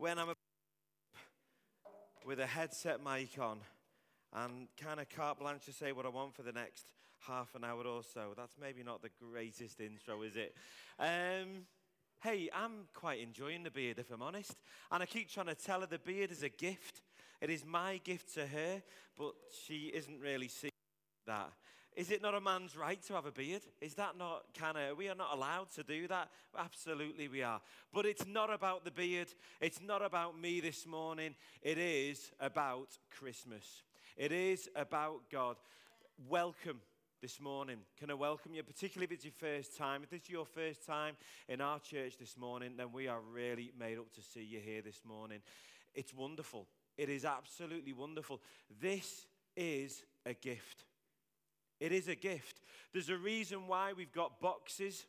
when I'm with a headset mic on and kind of carte blanche to say what I want for the next half an hour or so. That's maybe not the greatest intro, is it? Um, hey, I'm quite enjoying the beard, if I'm honest. And I keep trying to tell her the beard is a gift. It is my gift to her, but she isn't really seeing that. Is it not a man's right to have a beard? Is that not kind of, we are not allowed to do that? Absolutely, we are. But it's not about the beard. It's not about me this morning. It is about Christmas. It is about God. Welcome this morning. Can I welcome you, particularly if it's your first time? If this is your first time in our church this morning, then we are really made up to see you here this morning. It's wonderful. It is absolutely wonderful. This is a gift. It is a gift. There's a reason why we've got boxes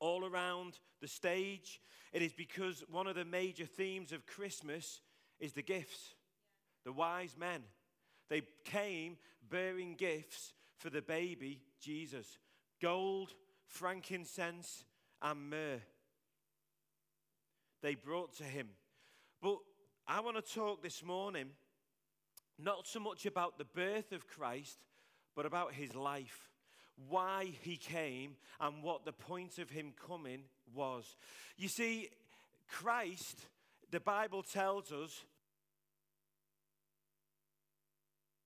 all around the stage. It is because one of the major themes of Christmas is the gifts. The wise men. They came bearing gifts for the baby Jesus gold, frankincense, and myrrh. They brought to him. But I want to talk this morning not so much about the birth of Christ, but about his life, why he came, and what the point of him coming was. You see, Christ, the Bible tells us,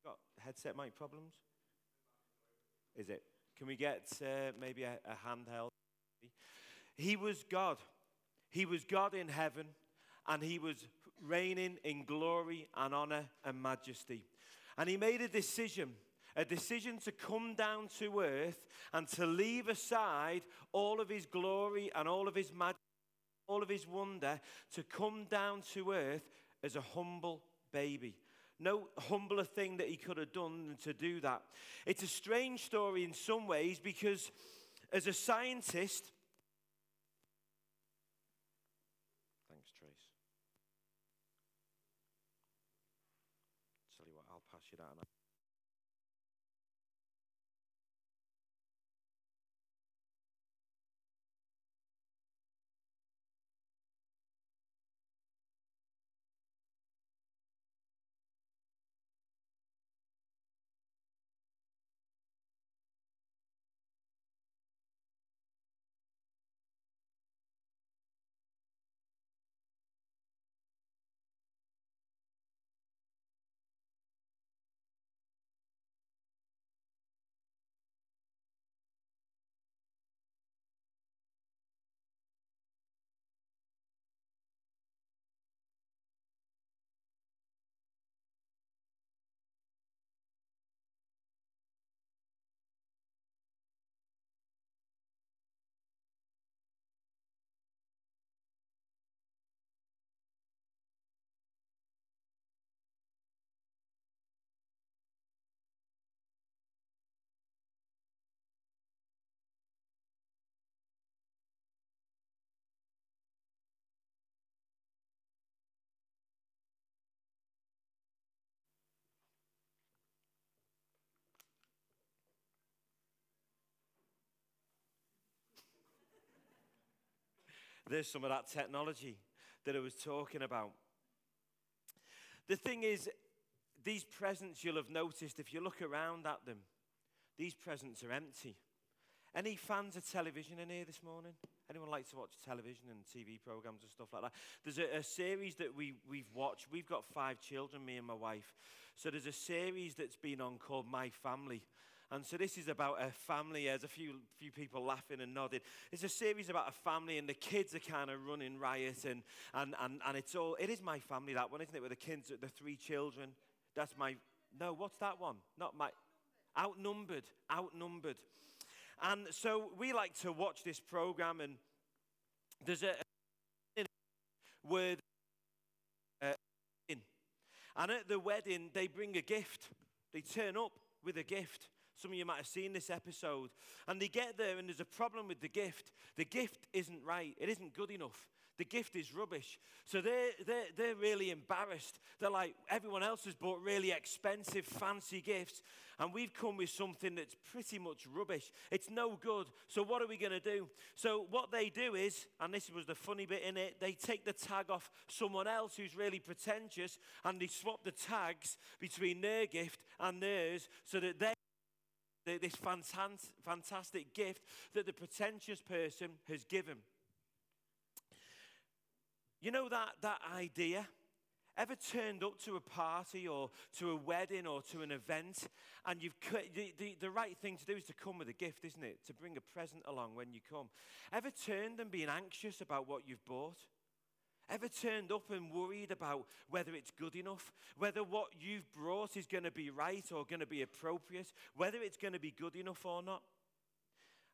got headset mic problems? Is it? Can we get uh, maybe a, a handheld? He was God. He was God in heaven, and he was reigning in glory and honor and majesty. And he made a decision a decision to come down to earth and to leave aside all of his glory and all of his majesty, all of his wonder, to come down to earth as a humble baby. No humbler thing that he could have done than to do that. It's a strange story in some ways because, as a scientist, There's some of that technology that I was talking about. The thing is, these presents you'll have noticed if you look around at them, these presents are empty. Any fans of television in here this morning? Anyone like to watch television and TV programs and stuff like that? There's a, a, series that we, we've watched. We've got five children, me and my wife. So there's a series that's been on called My Family. And so this is about a family. There's a few, few people laughing and nodding. It's a series about a family, and the kids are kind of running riot, and, and, and, and it's all, it is my family, that one, isn't it? With the kids, the three children. That's my, no, what's that one? Not my, outnumbered, outnumbered. And so we like to watch this program, and there's a, where, uh, and at the wedding, they bring a gift. They turn up with a gift. Some of you might have seen this episode. And they get there, and there's a problem with the gift. The gift isn't right, it isn't good enough. The gift is rubbish. So they're, they're, they're really embarrassed. They're like, everyone else has bought really expensive, fancy gifts, and we've come with something that's pretty much rubbish. It's no good. So what are we going to do? So what they do is, and this was the funny bit in it, they take the tag off someone else who's really pretentious, and they swap the tags between their gift and theirs so that they this fantastic gift that the pretentious person has given. You know that, that idea? Ever turned up to a party or to a wedding or to an event and you've the, the, the, right thing to do is to come with a gift, isn't it? To bring a present along when you come. Ever turned and been anxious about what you've bought? Ever turned up and worried about whether it's good enough, whether what you've brought is going to be right or going to be appropriate, whether it's going to be good enough or not?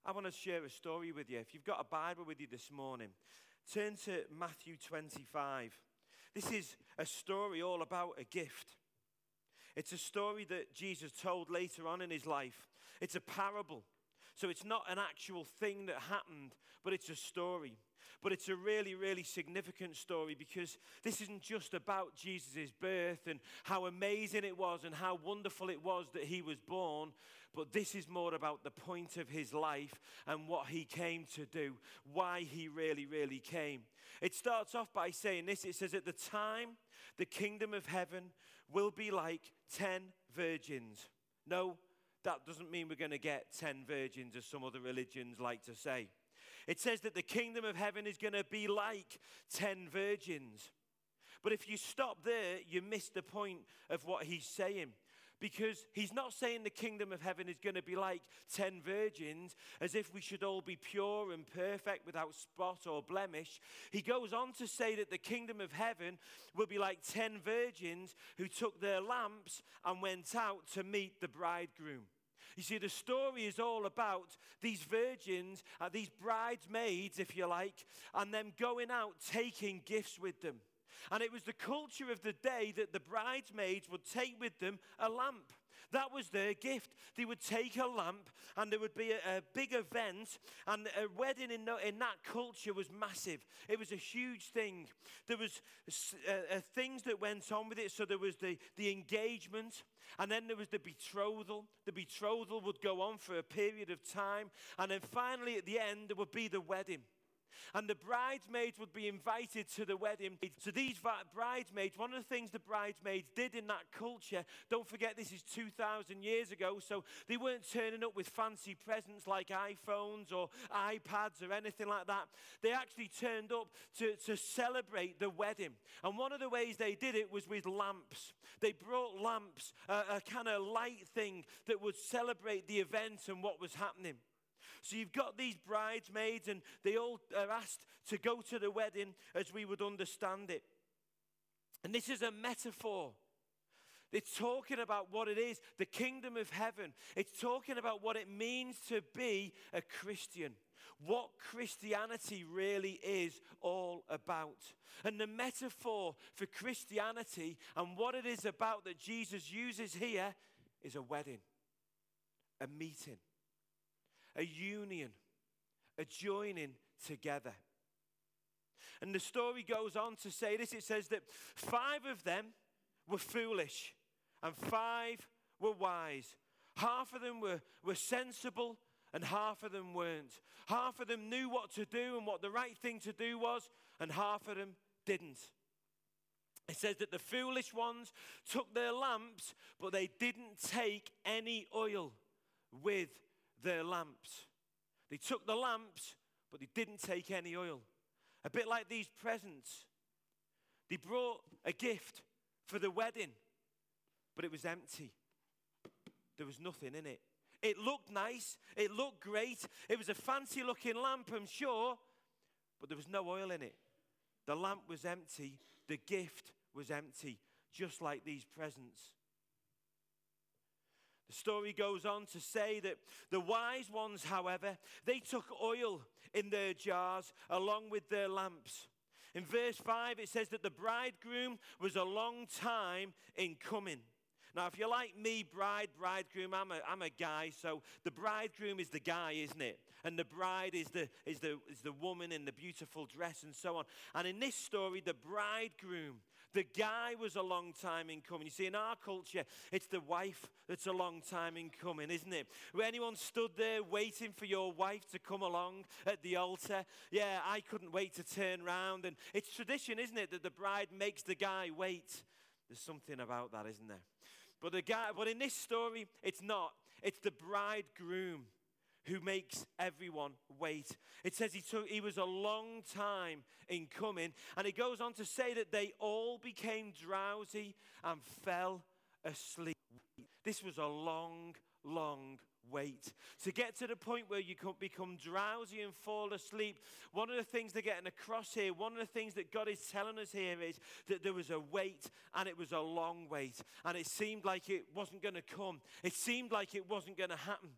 I want to share a story with you. If you've got a Bible with you this morning, Turn to Matthew 25. This is a story all about a gift. It's a story that Jesus told later on in his life. It's a parable. So it's not an actual thing that happened, but it's a story. But it's a really, really significant story because this isn't just about Jesus' birth and how amazing it was and how wonderful it was that he was born, but this is more about the point of his life and what he came to do, why he really, really came. It starts off by saying this it says, At the time, the kingdom of heaven will be like 10 virgins. No, that doesn't mean we're going to get 10 virgins, as some other religions like to say. It says that the kingdom of heaven is going to be like 10 virgins. But if you stop there, you miss the point of what he's saying because he's not saying the kingdom of heaven is going to be like 10 virgins, as if we should all be pure and perfect without spot or blemish. He goes on to say that the kingdom of heaven will be like 10 virgins who took their lamps and went out to meet the bridegroom. You see, the story is all about these virgins, uh, these bridesmaids, if you like, and them going out taking gifts with them. And it was the culture of the day that the bridesmaids would take with them a lamp. That was their gift. They would take a lamp, and there would be a, a big event, and a wedding in, in, that culture was massive. It was a huge thing. There was uh, uh, things that went on with it. So there was the, the engagement, and then there was the betrothal. The betrothal would go on for a period of time, and then finally at the end there would be the wedding. And the bridesmaids would be invited to the wedding. So these bridesmaids, one of the things the bridesmaids did in that culture, don't forget this is 2,000 years ago, so they weren't turning up with fancy presents like iPhones or iPads or anything like that. They actually turned up to, to celebrate the wedding. And one of the ways they did it was with lamps. They brought lamps, a, a kind of light thing that would celebrate the event and what was happening. So you've got these bridesmaids, and they all are asked to go to the wedding as we would understand it. And this is a metaphor. It's talking about what it is, the kingdom of heaven. It's talking about what it means to be a Christian, what Christianity really is all about. And the metaphor for Christianity and what it is about that Jesus uses here is a wedding, a meeting a union, a joining together. And the story goes on to say this it says that five of them were foolish and five were wise. Half of them were, were sensible and half of them weren't. Half of them knew what to do and what the right thing to do was, and half of them didn't. It says that the foolish ones took their lamps, but they didn't take any oil with their lamps. They took the lamps, but they didn't take any oil. A bit like these presents. They brought a gift for the wedding, but it was empty. There was nothing in it. It looked nice, it looked great, it was a fancy looking lamp, I'm sure, but there was no oil in it. The lamp was empty, the gift was empty, just like these presents. The story goes on to say that the wise ones, however, they took oil in their jars along with their lamps. In verse 5, it says that the bridegroom was a long time in coming. Now, if you're like me, bride, bridegroom, I'm a, I'm a guy, so the bridegroom is the guy, isn't it? And the bride is the, is, the, is the woman in the beautiful dress and so on. And in this story, the bridegroom, the guy was a long time in coming. You see, in our culture, it's the wife that's a long time in coming, isn't it? When anyone stood there waiting for your wife to come along at the altar, yeah, I couldn't wait to turn round. And it's tradition, isn't it, that the bride makes the guy wait. There's something about that, isn't there? But the guy, but in this story, it's not. It's the bridegroom who makes everyone wait. It says he took he was a long time in coming, and it goes on to say that they all became drowsy and fell asleep. This was a long, long wait. To get to the point where you can become drowsy and fall asleep, one of the things they're getting across here, one of the things that God is telling us here is that there was a wait and it was a long wait. And it seemed like it wasn't going to come, it seemed like it wasn't going to happen.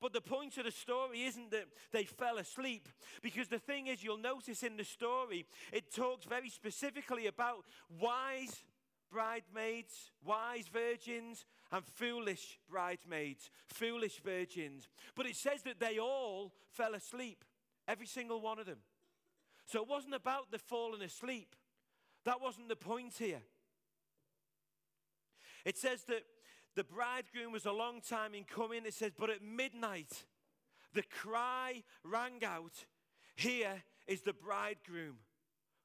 But the point of the story isn't that they fell asleep, because the thing is, you'll notice in the story, it talks very specifically about wise bridesmaids, wise virgins, and foolish bridesmaids, foolish virgins. But it says that they all fell asleep, every single one of them. So it wasn't about the falling asleep. That wasn't the point here. It says that the bridegroom was a long time in coming. It says, but at midnight, the cry rang out, Here is the bridegroom.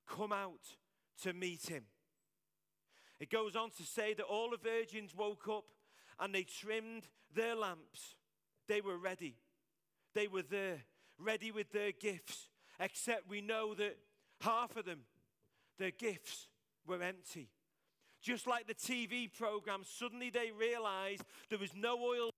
Come out to meet him. It goes on to say that all the virgins woke up and they trimmed their lamps. They were ready. They were there, ready with their gifts, except we know that half of them, their gifts were empty. Just like the TV program, suddenly they realized there was no oil.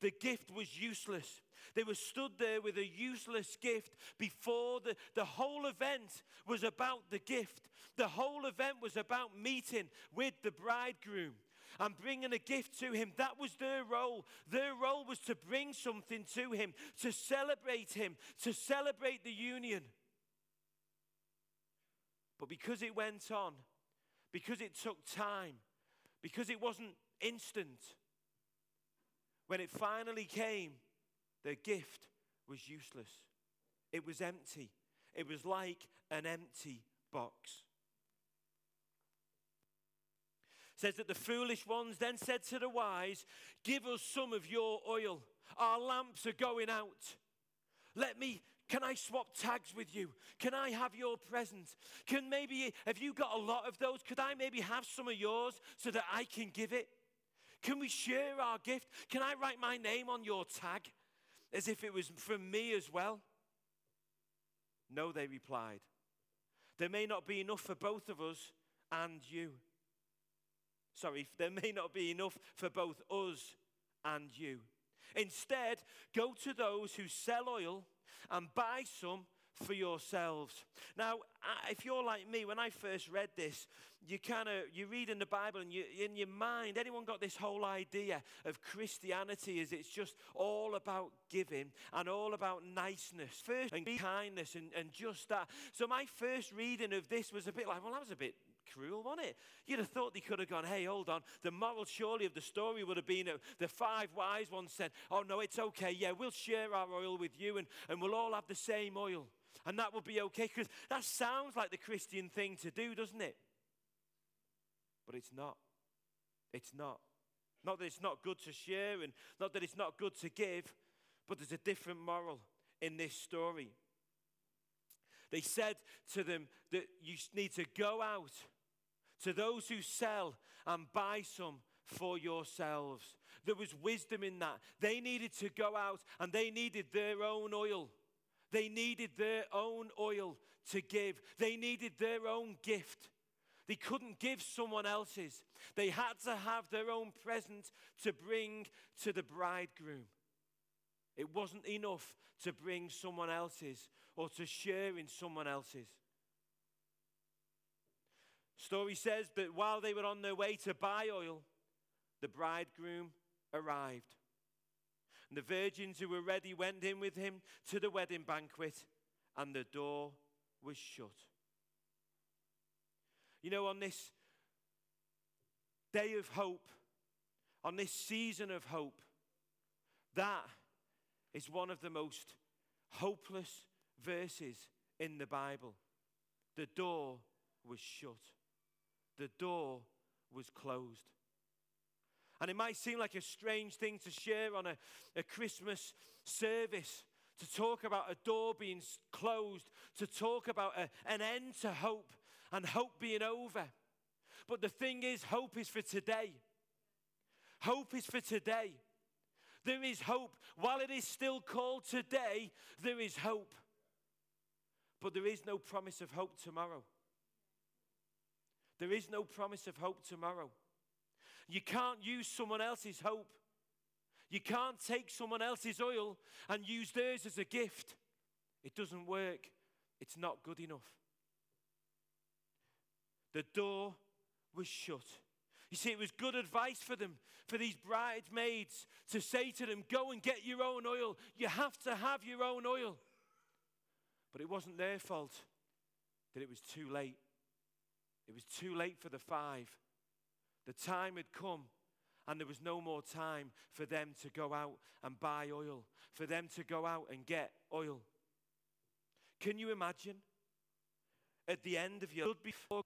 The gift was useless. They were stood there with a useless gift before the, the whole event was about the gift. The whole event was about meeting with the bridegroom and bringing a gift to him. That was their role. Their role was to bring something to him, to celebrate him, to celebrate the union. But because it went on, because it took time, because it wasn't instant, when it finally came, the gift was useless. It was empty. It was like an empty box. says that the foolish ones then said to the wise, Give us some of your oil. Our lamps are going out. Let me, can I swap tags with you? Can I have your present? Can maybe, have you got a lot of those? Could I maybe have some of yours so that I can give it? Can we share our gift? Can I write my name on your tag as if it was from me as well? No, they replied. There may not be enough for both of us and you. Sorry, there may not be enough for both us and you. Instead, go to those who sell oil and buy some for yourselves. Now, if you're like me, when I first read this, you kind of you read in the Bible and you, in your mind, anyone got this whole idea of Christianity is it's just all about giving and all about niceness, first and kindness and, and just that. So my first reading of this was a bit like, well, that was a bit cruel, wasn't it? You'd have thought they could have gone, hey, hold on. The moral surely of the story would have been that the five wise ones said, oh, no, it's okay. Yeah, we'll share our oil with you and, and we'll all have the same oil. And that will be okay because that sounds like the Christian thing to do, doesn't it? But it's not. It's not. Not that it's not good to share and not that it's not good to give, but there's a different moral in this story. They said to them that you need to go out to those who sell and buy some for yourselves. There was wisdom in that. They needed to go out and they needed their own oil. They needed their own oil to give. They needed their own gift. They couldn't give someone else's. They had to have their own present to bring to the bridegroom. It wasn't enough to bring someone else's or to share in someone else's. Story says that while they were on their way to buy oil, the bridegroom arrived. And the virgins who were ready went in with him to the wedding banquet, and the door was shut. You know, on this day of hope, on this season of hope, that is one of the most hopeless verses in the Bible. The door was shut, the door was closed. And it might seem like a strange thing to share on a, a Christmas service, to talk about a door being closed, to talk about a, an end to hope and hope being over. But the thing is, hope is for today. Hope is for today. There is hope. While it is still called today, there is hope. But there is no promise of hope tomorrow. There is no promise of hope tomorrow. You can't use someone else's hope. You can't take someone else's oil and use theirs as a gift. It doesn't work. It's not good enough. The door was shut. You see, it was good advice for them, for these bridesmaids to say to them, Go and get your own oil. You have to have your own oil. But it wasn't their fault that it was too late. It was too late for the five. The time had come, and there was no more time for them to go out and buy oil, for them to go out and get oil. Can you imagine? At the end of your stood before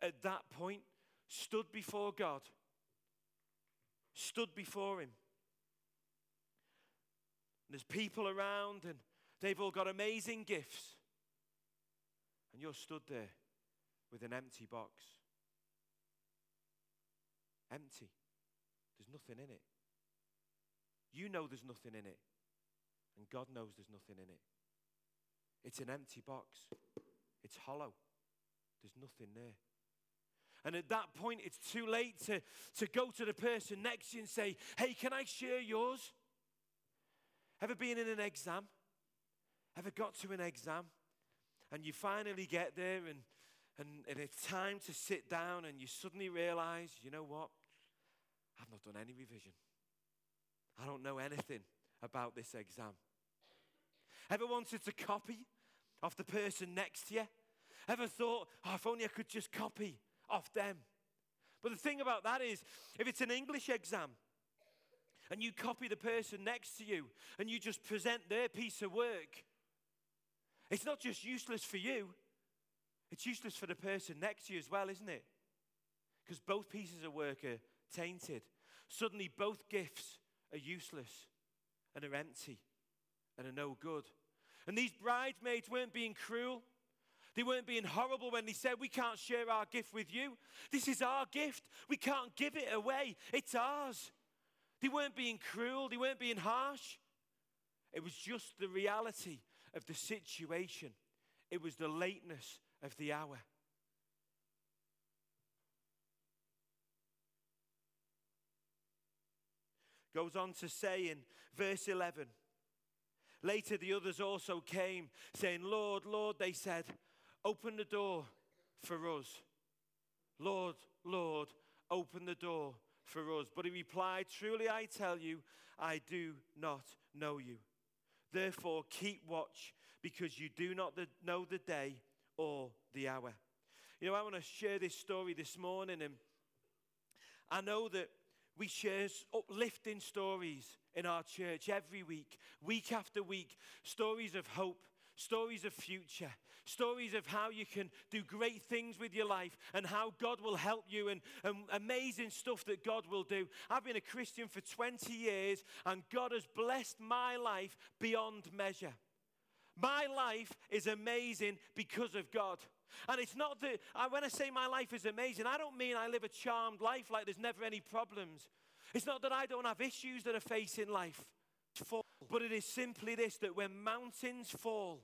at that point, stood before God, stood before Him. And there's people around, and they've all got amazing gifts. And you're stood there with an empty box. Empty. There's nothing in it. You know there's nothing in it. And God knows there's nothing in it. It's an empty box, it's hollow. There's nothing there. And at that point, it's too late to, to go to the person next to you and say, Hey, can I share yours? Ever been in an exam? Ever got to an exam? And you finally get there and, and, and it's time to sit down and you suddenly realize, you know what? I've not done any revision. I don't know anything about this exam. Ever wanted to copy off the person next to you? Ever thought, oh, if only I could just copy off them. But the thing about that is, if it's an English exam and you copy the person next to you and you just present their piece of work, it's not just useless for you, it's useless for the person next to you as well, isn't it? Because both pieces of work are tainted. Suddenly, both gifts are useless and are empty and are no good. And these bridesmaids weren't being cruel. They weren't being horrible when they said, We can't share our gift with you. This is our gift. We can't give it away. It's ours. They weren't being cruel. They weren't being harsh. It was just the reality of the situation, it was the lateness of the hour. Goes on to say in verse 11 Later, the others also came, saying, Lord, Lord, they said, Open the door for us. Lord, Lord, open the door for us. But he replied, Truly I tell you, I do not know you. Therefore, keep watch, because you do not know the day or the hour. You know, I want to share this story this morning, and I know that we share uplifting stories in our church every week, week after week, stories of hope, stories of future, stories of how you can do great things with your life and how God will help you and, and, amazing stuff that God will do. I've been a Christian for 20 years and God has blessed my life beyond measure. My life is amazing because of God. And it's not that, when I say my life is amazing, I don't mean I live a charmed life like there's never any problems. It's not that I don't have issues that face in life. But it is simply this that when mountains fall,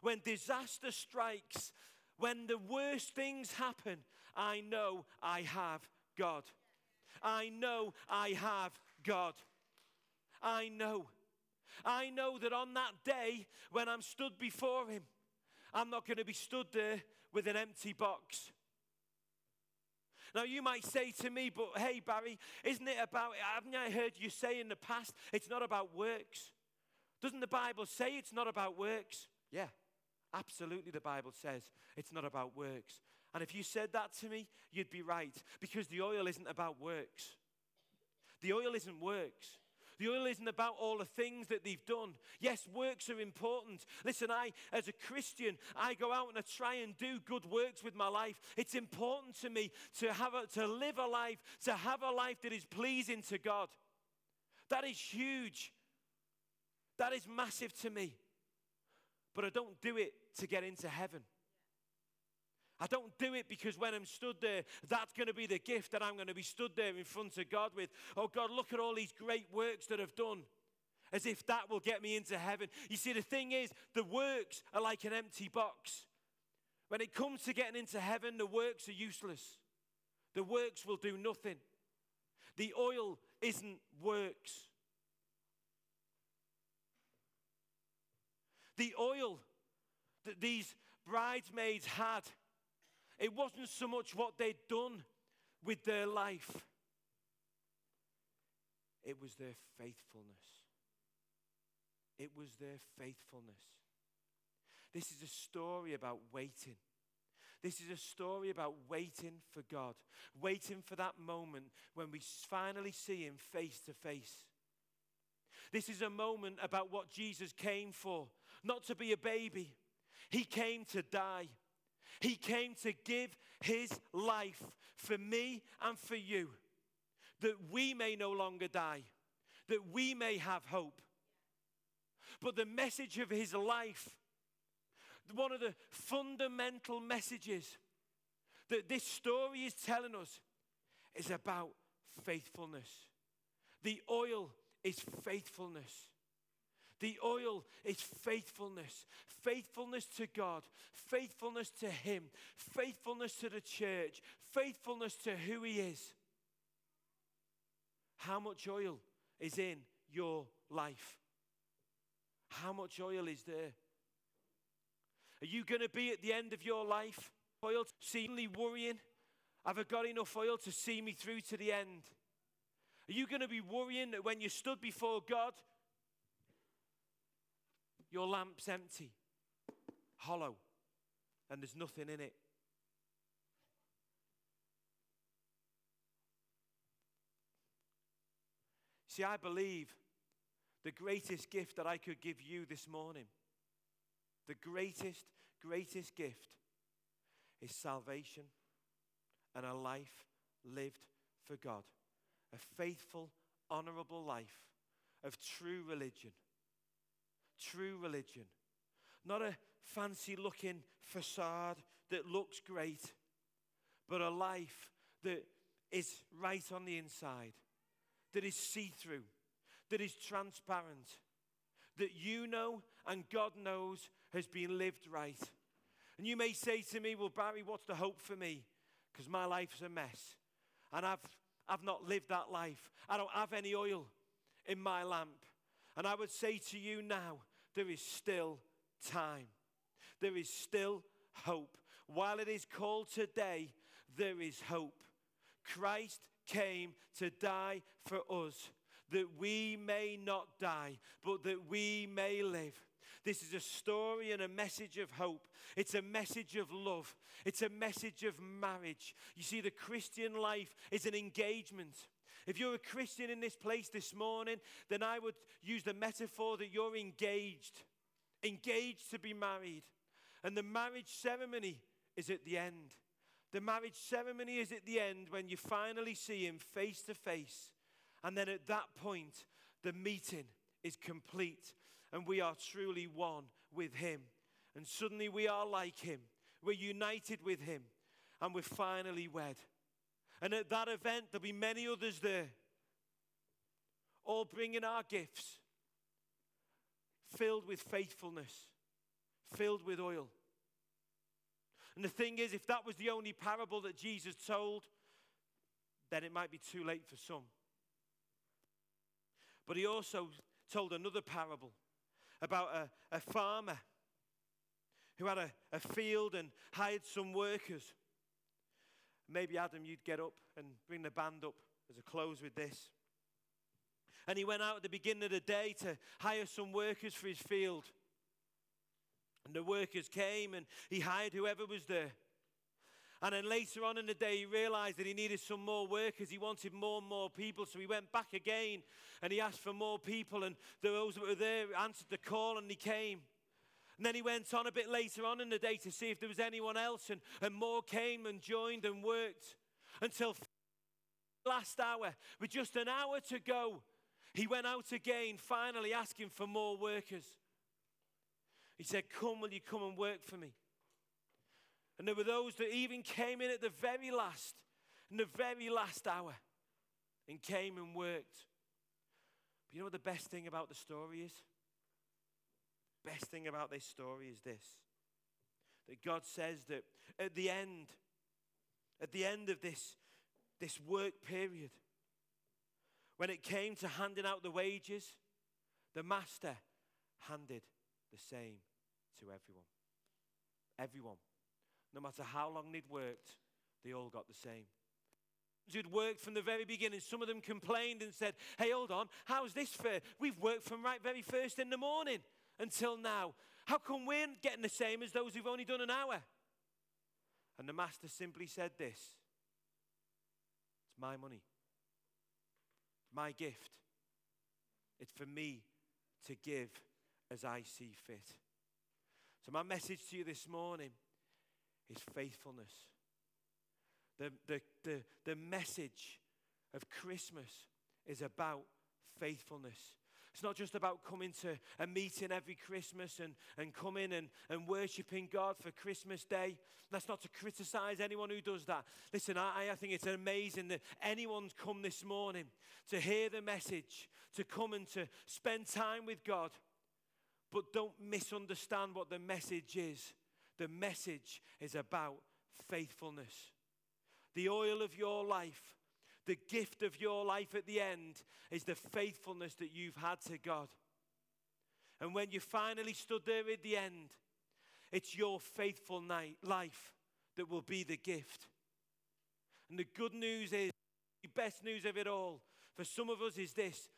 when disaster strikes, when the worst things happen, I know I have God. I know I have God. I know. I know that on that day when I'm stood before Him, I'm not going to be stood there with an empty box. Now, you might say to me, but hey, Barry, isn't it about, haven't I heard you say in the past, it's not about works? Doesn't the Bible say it's not about works? Yeah, absolutely, the Bible says it's not about works. And if you said that to me, you'd be right, because the oil isn't about works. The oil isn't works. The oil isn't about all the things that they've done. Yes, works are important. Listen, I, as a Christian, I go out and I try and do good works with my life. It's important to me to have a, to live a life, to have a life that is pleasing to God. That is huge. That is massive to me. But I don't do it to get into heaven. I don't do it because when I'm stood there, that's going to be the gift that I'm going to be stood there in front of God with. Oh, God, look at all these great works that I've done. As if that will get me into heaven. You see, the thing is, the works are like an empty box. When it comes to getting into heaven, the works are useless. The works will do nothing. The oil isn't works. The oil that these bridesmaids had it wasn't so much what they'd done with their life, it was their faithfulness. It was their faithfulness. This is a story about waiting. This is a story about waiting for God, waiting for that moment when we finally see Him face to face. This is a moment about what Jesus came for, not to be a baby. He came to die. He came to give his life for me and for you, that we may no longer die, that we may have hope. But the message of his life, one of the fundamental messages that this story is telling us, is about faithfulness. The oil is faithfulness. The oil is faithfulness faithfulness to God, faithfulness to Him, faithfulness to the church, faithfulness to who He is. How much oil is in your life? How much oil is there? Are you going to be at the end of your life, oil, seemingly worrying? Have I got enough oil to see me through to the end? Are you going to be worrying that when you stood before God, your lamp's empty, hollow, and there's nothing in it. See, I believe the greatest gift that I could give you this morning, the greatest, greatest gift is salvation and a life lived for God. A faithful, honorable life of true religion true religion. Not a fancy looking facade that looks great, but a life that is right on the inside, that is see through, that is transparent, that you know and God knows has been lived right. And you may say to me, Well, Barry, what's the hope for me? Because my life's a mess. And I've, I've not lived that life. I don't have any oil in my lamp. And I would say to you now, there is still time. There is still hope. While it is called today, there is hope. Christ came to die for us that we may not die, but that we may live. This is a story and a message of hope. It's a message of love. It's a message of marriage. You see, the Christian life is an engagement. If you're a Christian in this place this morning, then I would use the metaphor that you're engaged, engaged to be married. And the marriage ceremony is at the end. The marriage ceremony is at the end when you finally see him face to face. And then at that point, the meeting is complete and we are truly one with him. And suddenly we are like him. We're united with him and we're finally wed. And at that event, there'll be many others there, all bringing our gifts, filled with faithfulness, filled with oil. And the thing is, if that was the only parable that Jesus told, then it might be too late for some. But he also told another parable about a, a farmer who had a, a field and hired some workers. Maybe, Adam, you'd get up and bring the band up as a close with this. And he went out at the beginning of the day to hire some workers for his field. And the workers came and he hired whoever was there. And then later on in the day, he realized that he needed some more workers. He wanted more and more people. So he went back again and he asked for more people. And those that were there answered the call and he came. And then he went on a bit later on in the day to see if there was anyone else. And, and more came and joined and worked until last hour, with just an hour to go, he went out again, finally asking for more workers. He said, Come, will you come and work for me? And there were those that even came in at the very last, in the very last hour, and came and worked. But you know what the best thing about the story is? Best thing about this story is this that God says that at the end, at the end of this, this work period, when it came to handing out the wages, the master handed the same to everyone. Everyone. No matter how long they'd worked, they all got the same. Who'd worked from the very beginning. Some of them complained and said, Hey, hold on, how's this fair? We've worked from right very first in the morning until now. How come we're getting the same as those who've only done an hour? And the master simply said this It's my money, my gift. It's for me to give as I see fit. So, my message to you this morning is faithfulness. The, the, the, the message of Christmas is about faithfulness. It's not just about coming to a meeting every Christmas and, and coming and, and worshiping God for Christmas Day. That's not to criticize anyone who does that. Listen, I, I think it's amazing that anyone's come this morning to hear the message, to come and to spend time with God. But don't misunderstand what the message is. The message is about faithfulness. The oil of your life, the gift of your life at the end, is the faithfulness that you've had to God. And when you finally stood there at the end, it's your faithful night, life that will be the gift. And the good news is, the best news of it all, for some of us is this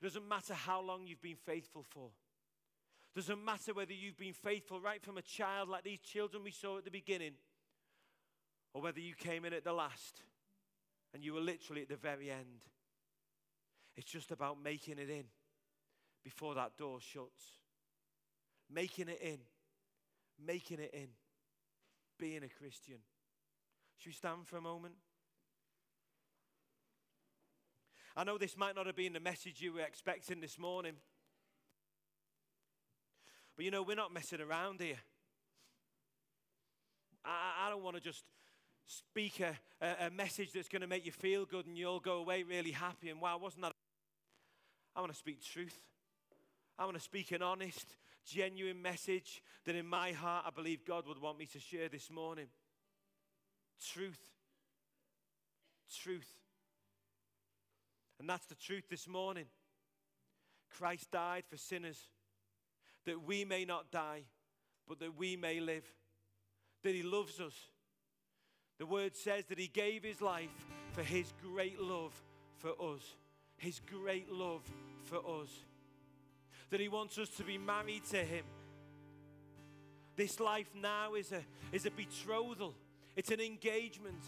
it doesn't matter how long you've been faithful for. Doesn't matter whether you've been faithful right from a child, like these children we saw at the beginning, or whether you came in at the last and you were literally at the very end. It's just about making it in before that door shuts. Making it in. Making it in. Being a Christian. Should we stand for a moment? I know this might not have been the message you were expecting this morning. But you know, we're not messing around here. I, I don't want to just speak a, a, message that's going to make you feel good and you'll go away really happy and wow, wasn't that? I want to speak truth. I want to speak an honest, genuine message that in my heart I believe God would want me to share this morning. Truth. Truth. And that's the truth this morning. Christ died for sinners that we may not die, but that we may live. That He loves us. The word says that He gave His life for His great love for us. His great love for us. That He wants us to be married to Him. This life now is a, is a betrothal, it's an engagement.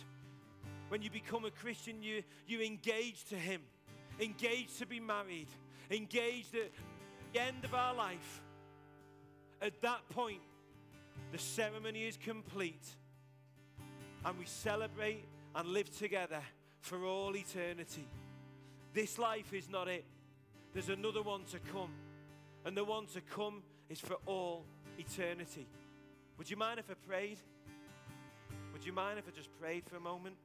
When you become a Christian, you, you engage to Him, engage to be married, engage at the end of our life at that point, the ceremony is complete and we celebrate and live together for all eternity. This life is not it, there's another one to come, and the one to come is for all eternity. Would you mind if I prayed? Would you mind if I just prayed for a moment?